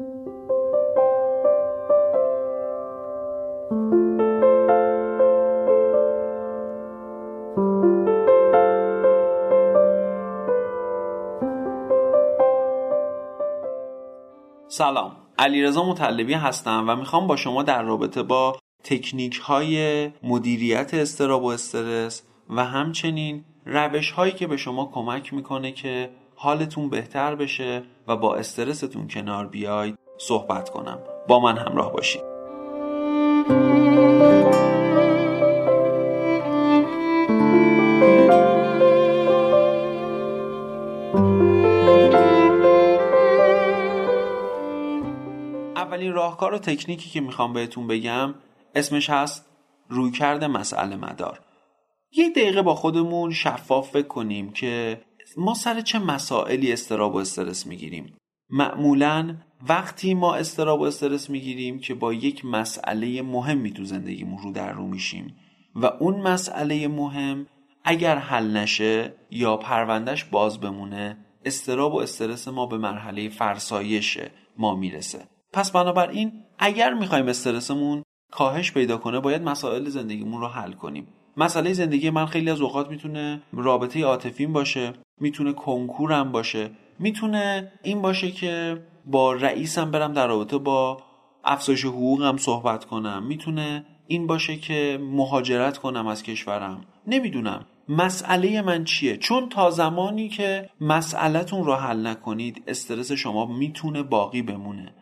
سلام. علیرضا مطلبی هستم و می‌خوام با شما در رابطه با تکنیک های مدیریت استراب و استرس و همچنین روش هایی که به شما کمک می‌کنه که حالتون بهتر بشه و با استرستون کنار بیاید صحبت کنم. با من همراه باشید. اولین راهکار و تکنیکی که می‌خوام بهتون بگم اسمش هست رویکرد مسئله مدار. یه دقیقه با خودمون شفاف فکر کنیم که ما سر چه مسائلی استراب و استرس می‌گیریم؟ معمولا وقتی ما استراب و استرس می‌گیریم که با یک مسئله مهمی تو زندگیمون رو در رو میشیم و اون مسئله مهم اگر حل نشه یا پروندهش باز بمونه استراب و استرس ما به مرحله فرسایش ما می‌رسه. پس بنابراین اگر می‌خوایم استرسمون کاهش پیدا کنه باید مسائل زندگیمون رو حل کنیم. مسئله زندگی من خیلی از اوقات می‌تونه رابطه عاطفیم باشه. می‌تونه کنکورم باشه. می‌تونه این باشه که با رئیسم برم در رابطه با افزایش حقوقم صحبت کنم. می‌تونه این باشه که مهاجرت کنم از کشورم. نمی‌دونم. مسئله من چیه؟ چون تا زمانی که مسئلهتون رو حل نکنید استرس شما می‌تونه باقی بمونه.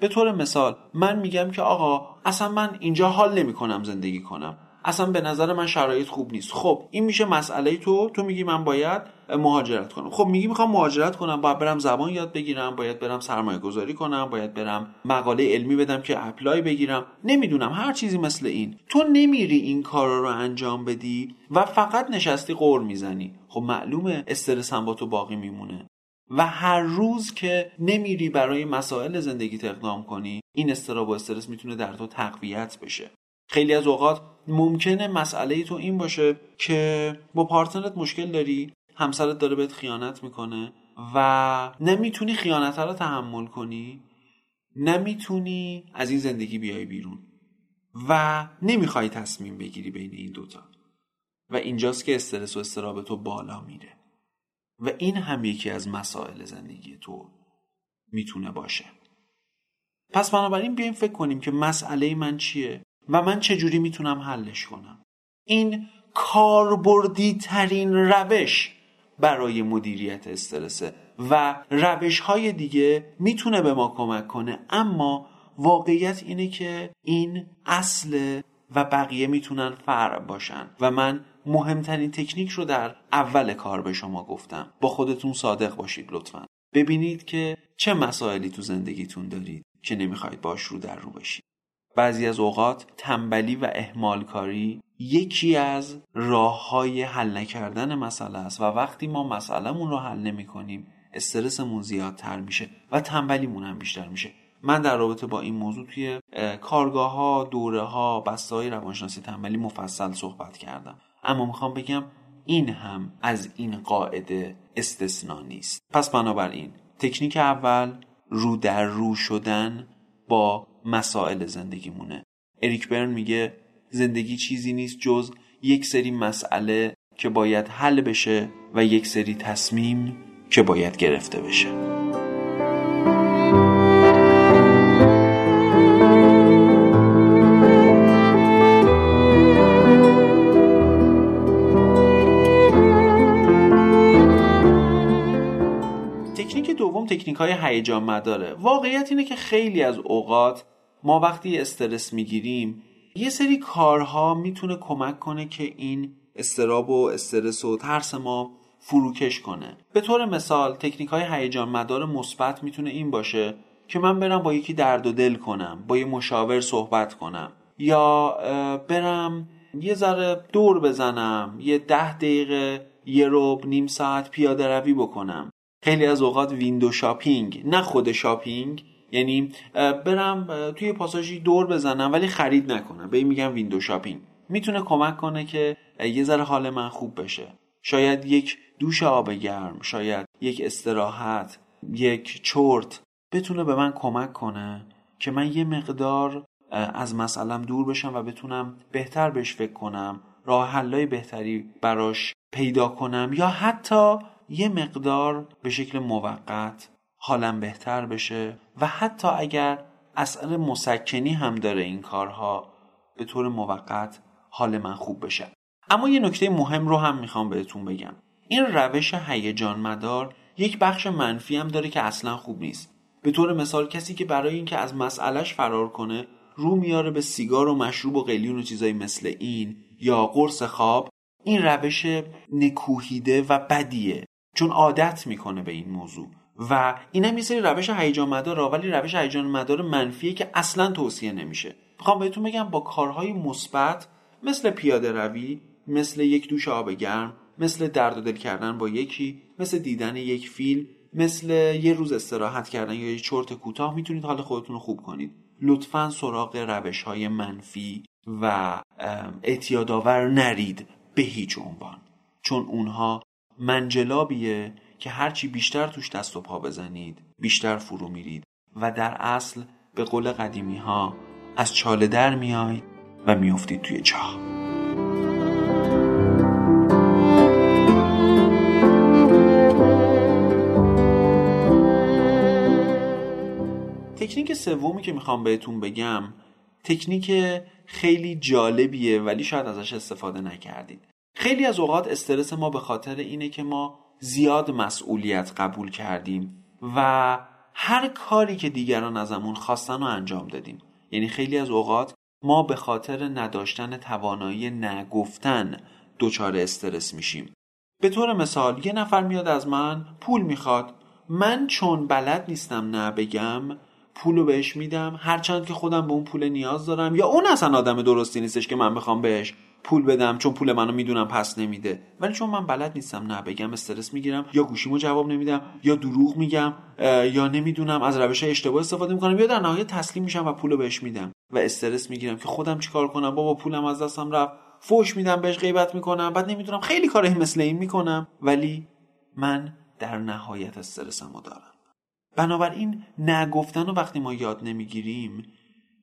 به طور مثال من میگم که آقا اصلا من اینجا حال نمی کنم زندگی کنم. اصلا به نظر من شرایط خوب نیست. خب این میشه مسئله تو. تو میگی من باید مهاجرت کنم. خب میگی می‌خوام مهاجرت کنم. باید برم زبان یاد بگیرم. باید برم سرمایه گذاری کنم. باید برم مقاله علمی بدم که اپلای بگیرم. نمی‌دونم. هر چیزی مثل این. تو نمیری این کارا رو انجام بدی و فقط نشستی قور می‌زنی. خب معلومه استرس هم با تو باقی میمونه. و هر روز که نمیری برای مسائل زندگی اقدام کنی این استراب و استرس می‌تونه در تو تقویت بشه. خیلی از اوقات ممکنه مسئله تو این باشه که با پارتنرت مشکل داری همسرت داره بهت خیانت می‌کنه و نمی‌تونی خیانت رو تحمل کنی نمی‌تونی از این زندگی بیای بیرون و نمی‌خوای تصمیم بگیری بین این دوتا. و اینجاست که استرس و استراب تو بالا میره. و این هم یکی از مسائل زندگی تو می‌تونه باشه. پس بنابراین بیایم فکر کنیم که مسئله من چیه؟ و من چجوری می‌تونم حلش کنم؟ این کاربردی ترین روش برای مدیریت استرسه و روش های دیگه می‌تونه به ما کمک کنه اما واقعیت اینه که این اصل و بقیه می‌تونن فرع باشن و من مهمترین تکنیک رو در اول کار به شما گفتم. با خودتون صادق باشید لطفا. ببینید که چه مسائلی تو زندگیتون دارید که نمی‌خواید باش رو در رو بشید. بعضی از اوقات تنبلی و اهمال کاری یکی از راه های حل نکردن مسئله است و وقتی ما مسئلهمون رو حل نمی کنیم استرسمون زیادتر میشه و تنبلیمون هم بیشتر میشه. من در رابطه با این موضوع توی کارگاه ها دوره ها بسته های روانشناسی تنبلی مفصل صحبت کردم. اما می‌خوام بگم این هم از این قاعده استثنا نیست. پس بنابراین تکنیک اول رو در رو شدن با مسائل زندگیمونه. اریک برن میگه زندگی چیزی نیست جز یک سری مسئله که باید حل بشه و یک سری تصمیم که باید گرفته بشه. تکنیک های هیجان مداره واقعیت اینه که خیلی از اوقات ما وقتی استرس می‌گیریم یه سری کارها می‌تونه کمک کنه که این استراب و استرس و ترس ما فروکش کنه. به طور مثال تکنیک های هیجان مدار مثبت می‌تونه این باشه که من برم با یکی درد و دل کنم با یه مشاور صحبت کنم. یا برم یه ذره دور بزنم یه ده دقیقه یه ربع نیم ساعت پیاده روی بکنم. خیلی از اوقات window shopping نه خود shopping یعنی برم توی پاساژی دور بزنم ولی خرید نکنم. به این میگم window shopping. می‌تونه کمک کنه که یه ذره حال من خوب بشه. شاید یک دوش آب گرم شاید یک استراحت یک چرت بتونه به من کمک کنه که من یه مقدار از مسئلم دور بشم و بتونم بهتر بهش فکر کنم راه حلای بهتری براش پیدا کنم یا حتی یه مقدار به شکل موقت حالم بهتر بشه. و حتی اگر اثر مسکنی هم داره این کارها به طور موقت حال من خوب بشه. اما یه نکته مهم رو هم می‌خوام بهتون بگم. این روش هیجان مدار یک بخش منفی هم داره که اصلا خوب نیست. به طور مثال کسی که برای اینکه از مسئلهش فرار کنه رو میاره به سیگار و مشروب و قلیون و چیزایی مثل این یا قرص خواب این روش نکوهیده و بدیه. چون عادت می‌کنه به این موضوع. و این هم یه روش هیجان مدار ولی روش هیجان مدار منفیه که اصلا توصیه نمیشه. می‌خوام بهتون بگم با کارهای مثبت مثل پیاده روی مثل یک دوش آب گرم مثل درد و دل کردن با یکی مثل دیدن یک فیلم مثل یه روز استراحت کردن یا یه چرت کوتاه می‌تونید حال خودتون رو خوب کنید. لطفا سراغ روش های منفی و اعتیادآور نرید به هیچ عنوان. چون اونها منجلابیه که هرچی بیشتر توش دست و پا بزنید بیشتر فرو میرید و در اصل به قول قدیمی ها از چاله در میایید و میافتید توی چاه. تکنیک سومی که می‌خوام بهتون بگم تکنیک خیلی جالبیه ولی شاید ازش استفاده نکردید. خیلی از اوقات استرس ما به خاطر اینه که ما زیاد مسئولیت قبول کردیم و هر کاری که دیگران ازمون خواستن رو انجام دادیم. یعنی خیلی از اوقات ما به خاطر نداشتن توانایی نگفتن دچار استرس میشیم. به طور مثال یه نفر میاد از من پول می‌خواد. من چون بلد نیستم نه بگم پول رو بهش میدم. هرچند که خودم به اون پول نیاز دارم یا اون اصلا آدم درستی نیستش که من بخوام بهش پول بدم چون پول منو می‌دونم پس نمیده. ولی چون من بلد نیستم نه بگم استرس می‌گیرم یا گوشیمو جواب نمیدم یا دروغ میگم یا نمی‌دونم از روش اشتباه استفاده می‌کنم یا در نهایت تسلیم میشم و پولو بهش میدم و استرس می‌گیرم که خودم چیکار کنم؟ بابا پولم از دستم رفت. فوش میدم بهش غیبت می‌کنم. بعد نمی‌دونم خیلی کارهای مثل این می‌کنم. ولی من در نهایت استرسمو دارم. بنابراین نگفتن و وقتی ما یاد نمی‌گیریم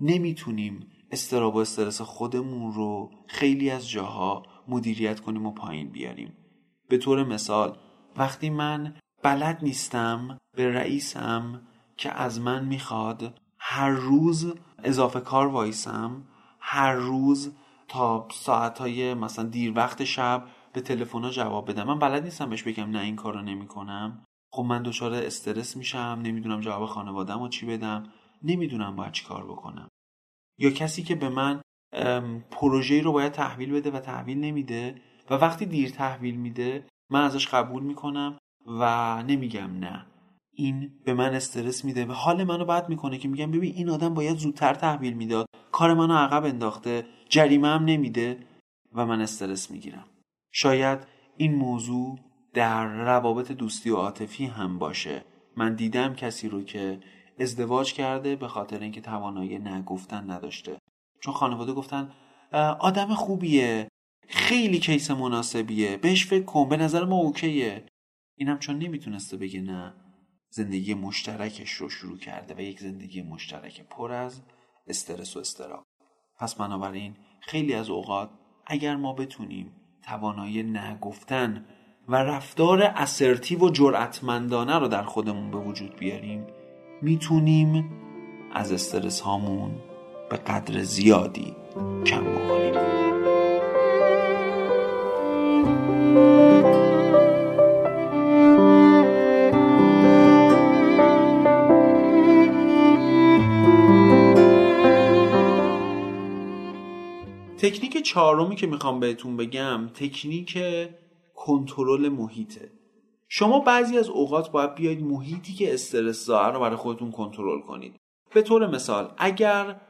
نمی‌تونیم استراب و استرس خودمون رو خیلی از جاها مدیریت کنیم و پایین بیاریم. به طور مثال وقتی من بلد نیستم به رئیسم که از من می‌خواد هر روز اضافه کار وایسم هر روز تا ساعتهای مثلا دیر وقت شب به تلفن جواب بدم. من بلد نیستم بهش بگم نه این کار رو نمی‌کنم. خب من دچار استرس میشم نمی‌دونم جواب خانوادم و چی بدم نمی‌دونم باید چی کار بکنم. یا کسی که به من پروژه رو باید تحویل بده و تحویل نمیده و وقتی دیر تحویل میده من ازش قبول می‌کنم و نمیگم نه. این به من استرس میده و حال منو بد می‌کنه که میگم ببین این آدم باید زودتر تحویل می‌داد کار منو عقب انداخته جریمه هم نمیده و من استرس می‌گیرم. شاید این موضوع در روابط دوستی و عاطفی هم باشه. من دیدم کسی رو که ازدواج کرده به خاطر اینکه توانایی نگفتن نداشته. چون خانواده گفتن آدم خوبیه خیلی کیس مناسبیه بهش فکر کن به نظر ما اوکیه. اینم چون نمی‌تونسته بگه نه زندگی مشترکش رو شروع کرده و یک زندگی مشترک پر از استرس و استراب. پس بنابراین خیلی از اوقات اگر ما بتونیم توانایی نگفتن و رفتار اسرتیو و جرأتمندانه رو در خودمون به وجود بیاریم می‌تونیم از استرس هامون به قدر زیادی کم بکنیم تکنیک چهارمی که می‌خوام بهتون بگم تکنیک کنترل محیطه. شما بعضی از اوقات باید بیاید محیطی که استرس داره رو برای خودتون کنترل کنید. به طور مثال اگر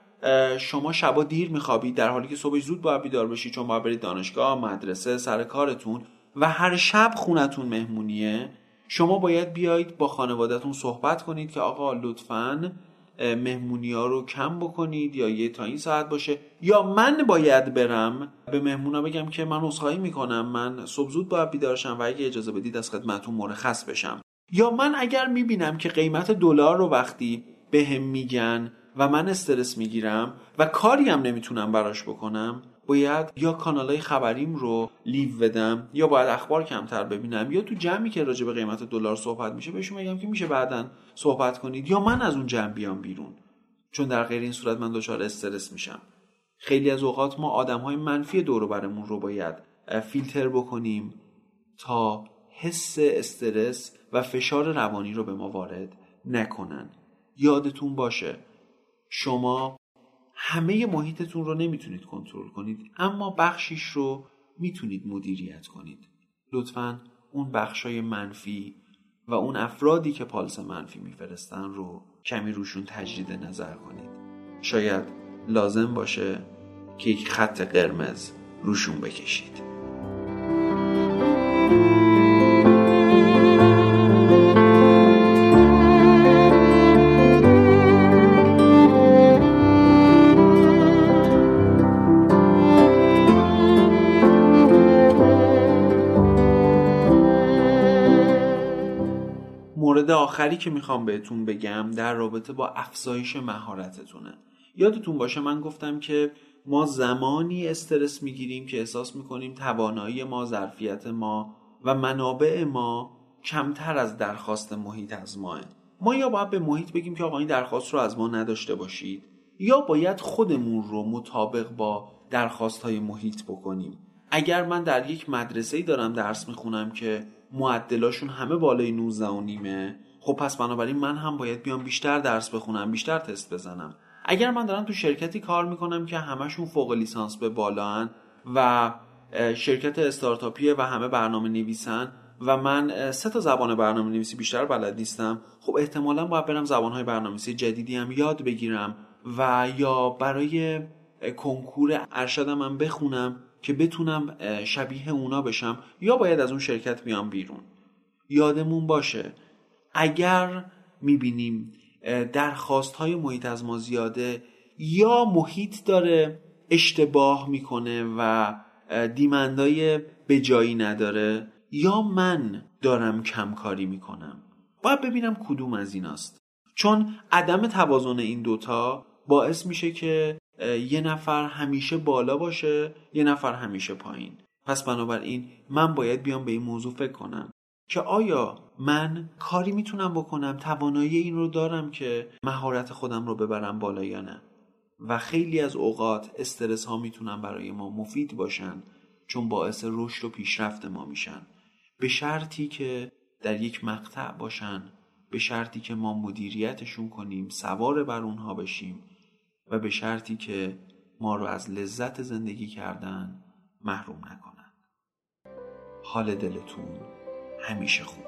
شما شبا دیر میخوابید در حالی که صبح زود باید بیدار بشید چون باید برید دانشگاه مدرسه سر کارتون و هر شب خونتون مهمونیه شما باید بیایید با خانوادهتون صحبت کنید که آقا لطفاً مهمونی ها رو کم بکنید یا یه تا این ساعت باشه. یا من باید برم به مهمونا بگم که من عذرخواهی می‌کنم من صبح زود باید بیدارشم و اگه اجازه بدید از خدمتتون مرخص بشم. یا من اگر می‌بینم که قیمت دلار رو وقتی بهم میگن و من استرس می‌گیرم و کاری هم نمی‌تونم براش بکنم باید یا کانالای خبریم رو لیو بدم یا باید اخبار کمتر ببینم یا تو جمعی که راجع به قیمت دلار صحبت میشه بهشون بگم که میشه بعدا صحبت کنید یا من از اون جمع بیام بیرون. چون در غیر این صورت من دچار استرس میشم. خیلی از اوقات ما آدم های منفی دور برمون رو باید فیلتر بکنیم تا حس استرس و فشار روانی رو به ما وارد نکنن. یادتون باشه شما همه محیطتون رو نمی‌تونید کنترل کنید اما بخشیش رو می‌تونید مدیریت کنید. لطفا اون بخشای منفی و اون افرادی که پالس منفی میفرستن رو کمی روشون تجدید نظر کنید. شاید لازم باشه که یک خط قرمز روشون بکشید. مورد آخری که می‌خوام بهتون بگم در رابطه با افزایش مهارتتونه. یادتون باشه من گفتم که ما زمانی استرس می‌گیریم که احساس می‌کنیم توانایی ما ظرفیت ما و منابع ما کمتر از درخواست محیط از ماه. ما یا باید به محیط بگیم که آقا این درخواست رو از ما نداشته باشید یا باید خودمون رو مطابق با درخواست های محیط بکنیم. اگر من در یک مدرسه ای دارم درس می‌خونم که معدلاشون همه بالای 19 و نیمه. خب پس بنابراین من هم باید بیام بیشتر درس بخونم بیشتر تست بزنم. اگر من دارم تو شرکتی کار می‌کنم که همشون فوق لیسانس به بالان و شرکت استارتاپیه و همه برنامه نویسن و من سه تا زبان برنامه نویسی بیشتر بلد نیستم خب احتمالا باید برم زبانهای برنامه نویسی جدیدی هم یاد بگیرم و یا برای کنکور ارشدم هم بخونم که بتونم شبیه اونا بشم یا باید از اون شرکت بیام بیرون. یادمون باشه اگر می‌بینیم درخواست های محیط از ما زیاده یا محیط داره اشتباه می‌کنه و دیمندای به جایی نداره یا من دارم کمکاری می‌کنم باید ببینم کدوم از ایناست. چون عدم توازن این دوتا باعث میشه که یه نفر همیشه بالا باشه یه نفر همیشه پایین. پس بنابراین من باید بیام به این موضوع فکر کنم که آیا من کاری می‌تونم بکنم توانایی این رو دارم که مهارت خودم رو ببرم بالا یا نه؟ و خیلی از اوقات استرس ها می‌تونن برای ما مفید باشن چون باعث رشد و پیشرفت ما میشن. به شرطی که در یک مقطع باشن به شرطی که ما مدیریتشون کنیم سوار بر اونها بشیم و به شرطی که ما رو از لذت زندگی کردن محروم نکنن حال دلتون همیشه خوب.